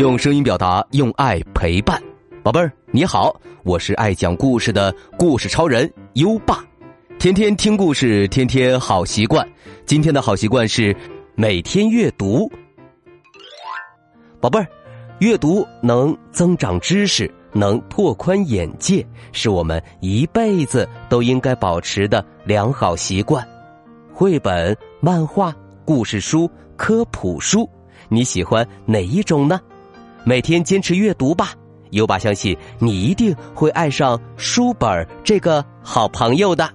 用声音表达，用爱陪伴，宝贝儿你好，我是爱讲故事的故事超人优爸，天天听故事，天天好习惯。今天的好习惯是每天阅读。宝贝儿，阅读能增长知识，能拓宽眼界，是我们一辈子都应该保持的良好习惯。绘本、漫画、故事书、科普书，你喜欢哪一种呢？每天坚持阅读吧，优爸相信你一定会爱上书本这个好朋友的。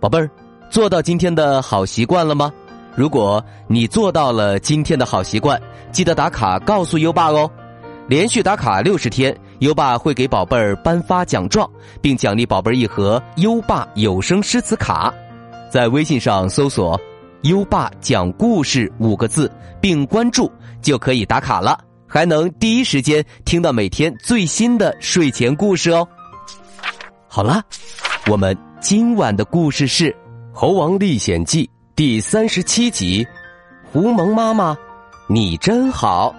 宝贝儿，做到今天的好习惯了吗？如果你做到了今天的好习惯，记得打卡告诉优爸哦。连续打卡六十天，优爸会给宝贝儿颁发奖状，并奖励宝贝儿一盒优爸有声诗词卡。在微信上搜索“优爸讲故事”五个字，并关注就可以打卡了，还能第一时间听到每天最新的睡前故事哦。好了，我们今晚的故事是《猴王历险记》第三十七集，《狐獴妈妈，你真好》。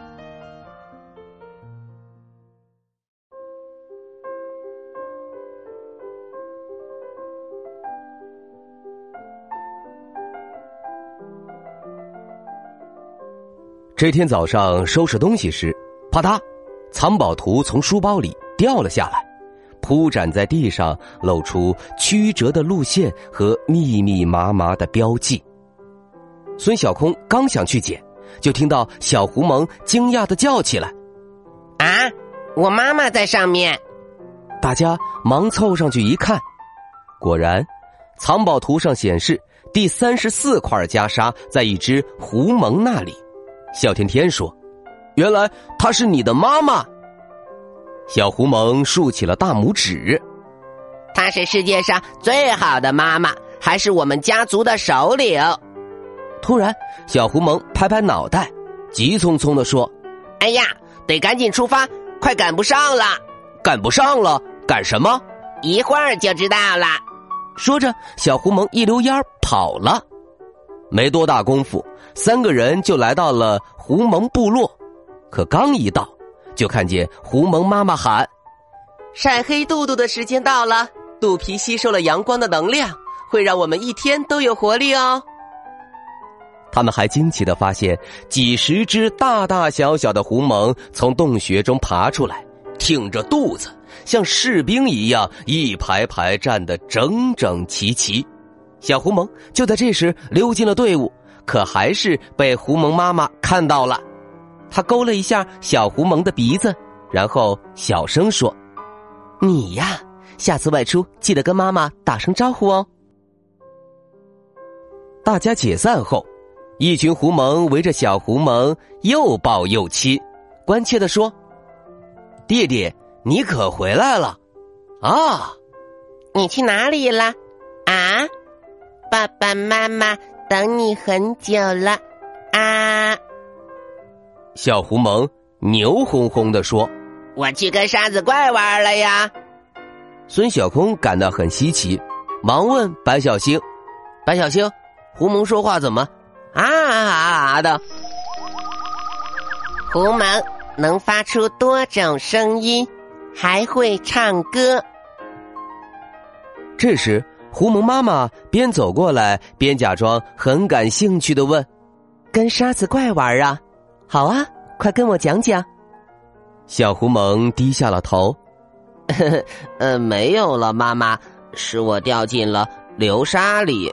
这天早上收拾东西时，啪嗒，藏宝图从书包里掉了下来，铺展在地上，露出曲折的路线和密密麻麻的标记。孙小空刚想去捡，就听到小狐獴惊讶的叫起来：“啊，我妈妈在上面！”大家忙凑上去一看，果然，藏宝图上显示第三十四块袈裟在一只狐獴那里。笑天天说：“原来她是你的妈妈。”小狐獴竖起了大拇指：“她是世界上最好的妈妈，还是我们家族的首领。”突然，小狐獴拍拍脑袋，急匆匆的说：“哎呀，得赶紧出发，快赶不上了！赶不上了，赶什么？一会儿就知道了。”说着，小狐獴一溜烟跑了。没多大功夫，三个人就来到了狐獴部落。可刚一到，就看见狐獴妈妈喊：“晒黑肚肚的时间到了，肚皮吸收了阳光的能量，会让我们一天都有活力哦。”他们还惊奇的发现，几十只大大小小的狐獴从洞穴中爬出来，挺着肚子，像士兵一样一排排站得整整齐齐。小狐獴就在这时溜进了队伍，可还是被狐獴妈妈看到了。他勾了一下小狐獴的鼻子，然后小声说：“你呀，下次外出记得跟妈妈打声招呼哦。”大家解散后，一群狐獴围着小狐獴又抱又亲，关切的说：“弟弟，你可回来了啊？你去哪里了啊？”爸爸妈妈等你很久了，啊！小狐獴牛哄哄的说：“我去跟沙子怪玩了呀。”孙小空感到很稀奇，忙问白小星：“白小星，狐獴说话怎么啊啊啊的？”狐獴能发出多种声音，还会唱歌。这时。狐獴妈妈边走过来边假装很感兴趣的问：“跟沙子怪玩啊？好啊，快跟我讲讲。”小狐獴低下了头：“呵呵，呃，没有了，妈妈，是我掉进了流沙里。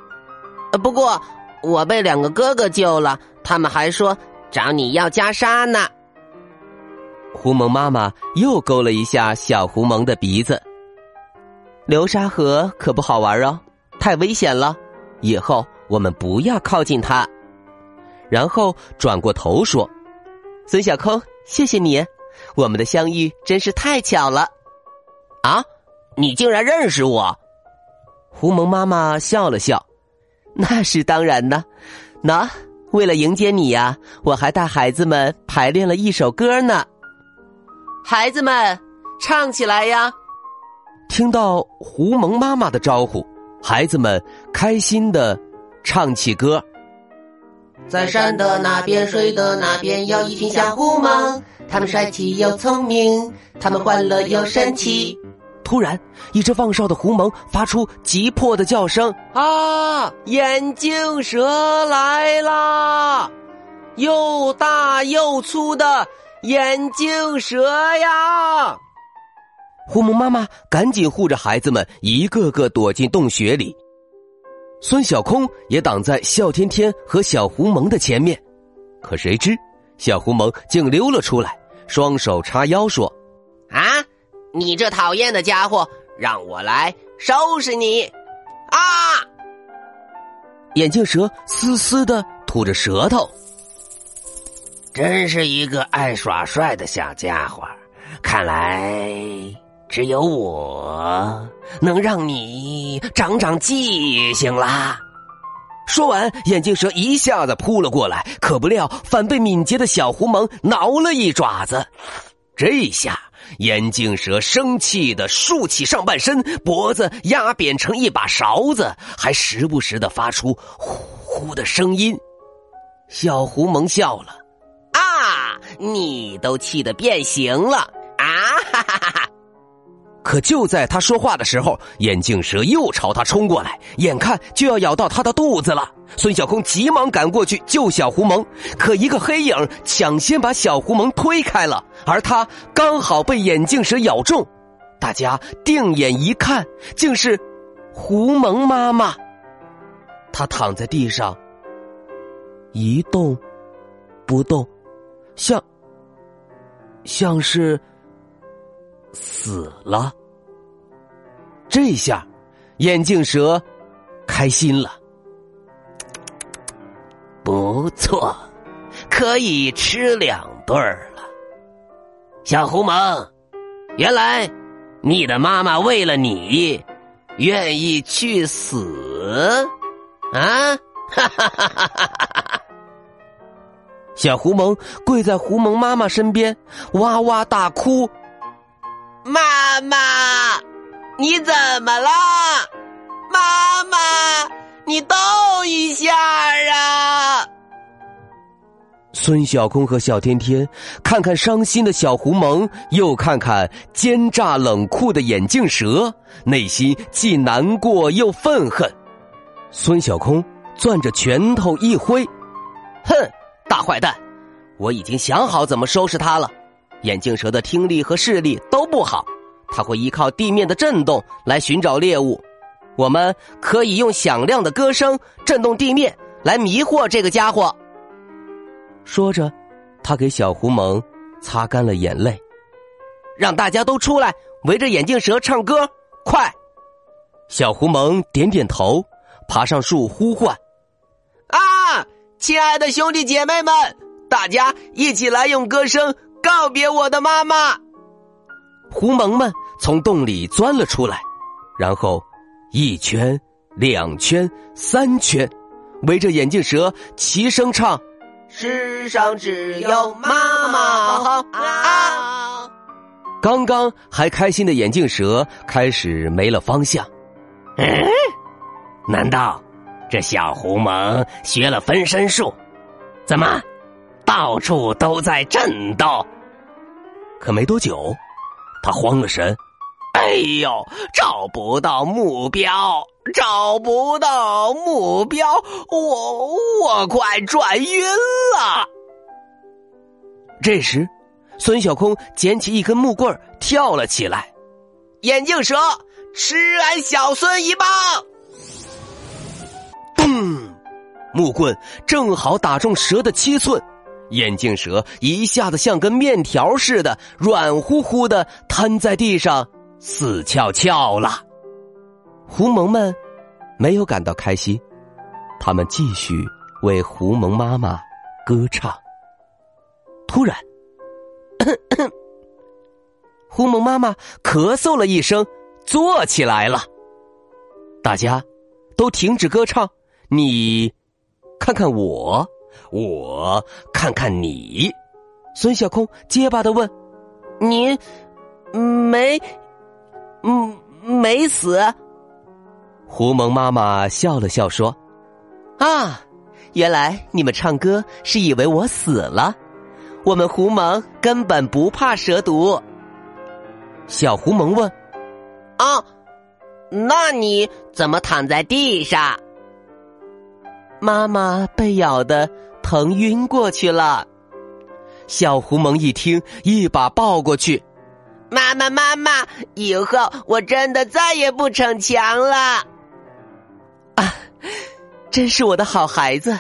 不过我被两个哥哥救了，他们还说找你要袈裟呢。”狐獴妈妈又勾了一下小狐獴的鼻子。流沙河可不好玩哦，太危险了，以后我们不要靠近它。然后转过头说：“孙小空，谢谢你，我们的相遇真是太巧了。”啊，你竟然认识我？狐獴妈妈笑了笑：“那是当然的。那为了迎接你呀，我还带孩子们排练了一首歌呢。孩子们，唱起来呀！”听到狐獴妈妈的招呼，孩子们开心的唱起歌。在山的那边，水的那边，有一群小狐獴，他们帅气又聪明，他们欢乐又神奇。突然，一只放哨的狐獴发出急迫的叫声：“啊！眼镜蛇来啦！又大又粗的眼镜蛇呀！”狐獴妈妈赶紧护着孩子们，一个个躲进洞穴里。孙小空也挡在笑天天和小狐萌的前面，可谁知小狐萌竟溜了出来，双手叉腰说：“啊，你这讨厌的家伙，让我来收拾你！”啊！眼镜蛇嘶嘶的吐着舌头，真是一个爱耍帅的小家伙，看来。只有我能让你长长记性啦！说完，眼镜蛇一下子扑了过来，可不料反被敏捷的小狐獴挠了一爪子。这下，眼镜蛇生气的竖起上半身，脖子压扁成一把勺子，还时不时的发出呼呼的声音。小狐獴笑了：“啊，你都气得变形了！”。可就在他说话的时候，眼镜蛇又朝他冲过来，眼看就要咬到他的肚子了。孙小空急忙赶过去救小狐獴，可一个黑影抢先把小狐獴推开了，而他刚好被眼镜蛇咬中。大家定眼一看，竟是狐獴妈妈。她躺在地上，一动不动，像像是。死了。这下，眼镜蛇开心了。不错，可以吃两对儿了。小狐獴，原来你的妈妈为了你愿意去死啊！哈哈哈哈哈哈！小狐獴跪在狐獴妈妈身边，哇哇大哭。妈妈，你怎么了？妈妈，你动一下啊！孙小空和小天天看看伤心的小狐獴，又看看奸诈冷酷的眼镜蛇，内心既难过又愤恨。孙小空攥着拳头一挥：“哼，大坏蛋，我已经想好怎么收拾他了。”眼镜蛇的听力和视力都不好，它会依靠地面的震动来寻找猎物。我们可以用响亮的歌声震动地面，来迷惑这个家伙。说着，他给小狐獴擦干了眼泪，让大家都出来围着眼镜蛇唱歌。快！小狐獴点点头，爬上树呼唤：“啊，亲爱的兄弟姐妹们，大家一起来用歌声。”告别我的妈妈，狐獴们从洞里钻了出来，然后一圈、两圈、三圈，围着眼镜蛇齐声唱：“世上只有妈妈好。”啊！刚刚还开心的眼镜蛇开始没了方向。嗯，难道这小狐獴学了分身术？怎么？到处都在震动，可没多久，他慌了神。哎呦，找不到目标，找不到目标，我我快转晕了。这时，孙小空捡起一根木棍跳了起来。眼镜蛇，吃俺小孙一棒！咚，木棍正好打中蛇的七寸。眼镜蛇一下子像根面条似的软乎乎的瘫在地上，死翘翘了。狐獴们没有感到开心，他们继续为狐獴妈妈歌唱。突然，狐獴妈妈咳嗽了一声，坐起来了。大家都停止歌唱，你看看我。我看看你，孙小空结巴的问：“您没，嗯，没死？”狐獴妈妈笑了笑说：“啊，原来你们唱歌是以为我死了。我们狐獴根本不怕蛇毒。小狐獴问：“啊，那你怎么躺在地上？”妈妈被咬的疼晕过去了。小狐獴一听，一把抱过去：“妈妈，妈妈，以后我真的再也不逞强了。”啊，真是我的好孩子。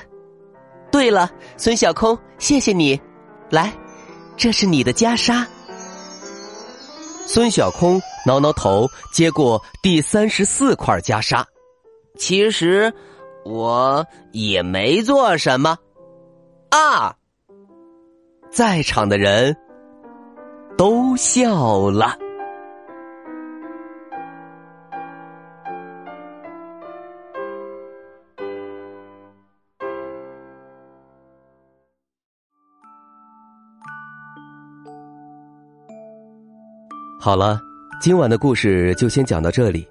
对了，孙小空，谢谢你。来，这是你的袈裟。孙小空挠挠头，接过第三十四块袈裟。其实。我也没做什么，啊！在场的人都笑了。好了，今晚的故事就先讲到这里，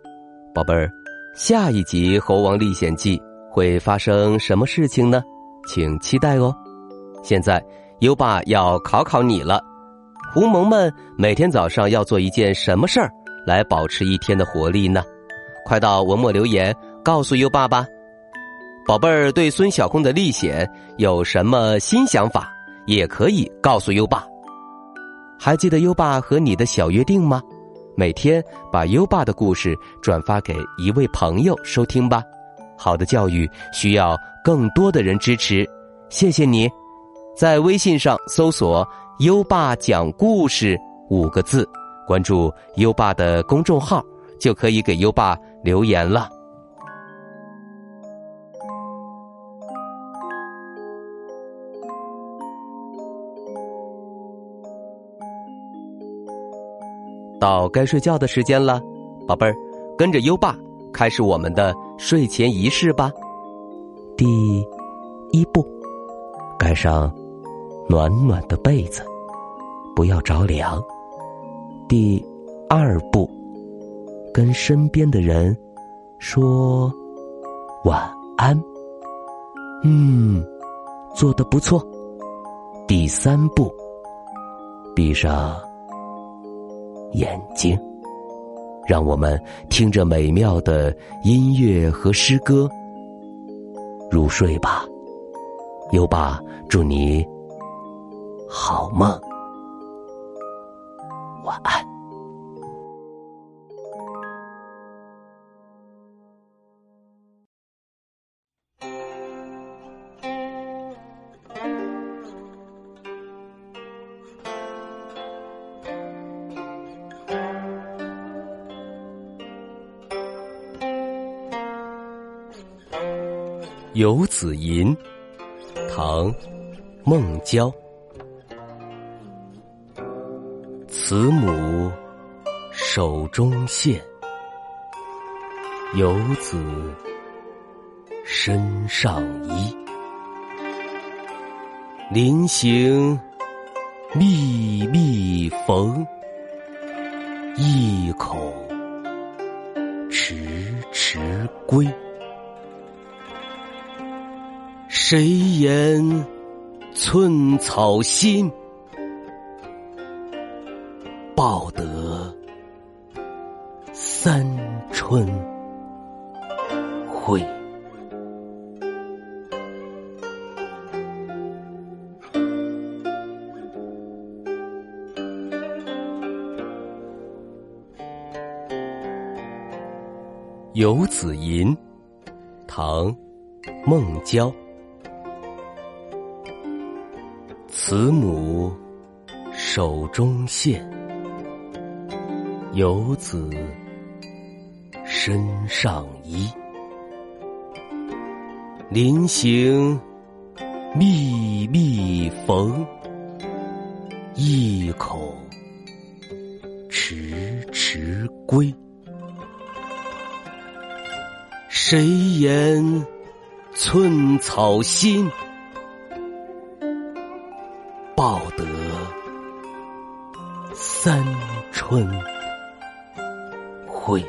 宝贝儿，下一集《猴王历险记》。会发生什么事情呢？请期待哦！现在优爸要考考你了，狐獴们每天早上要做一件什么事儿来保持一天的活力呢？快到文末留言告诉优爸吧！宝贝儿对孙小空的历险有什么新想法，也可以告诉优爸。还记得优爸和你的小约定吗？每天把优爸的故事转发给一位朋友收听吧。好的教育需要更多的人支持，谢谢你，在微信上搜索“优爸讲故事”五个字，关注优爸的公众号，就可以给优爸留言了。到该睡觉的时间了，宝贝儿，跟着优爸。开始我们的睡前仪式吧。第一步，盖上暖暖的被子，不要着凉。第二步，跟身边的人说晚安。嗯，做的不错。第三步，闭上眼睛。让我们听着美妙的音乐和诗歌入睡吧，优爸祝你好梦，晚安。《游子吟》唐·孟郊，慈母手中线，游子身上衣。临行密密缝，意恐迟迟归。谁言寸草心，报得三春晖。《游子吟》唐·孟郊。慈母手中线，游子身上衣。临行密密缝，意恐迟迟归。谁言寸草心？报得三春晖。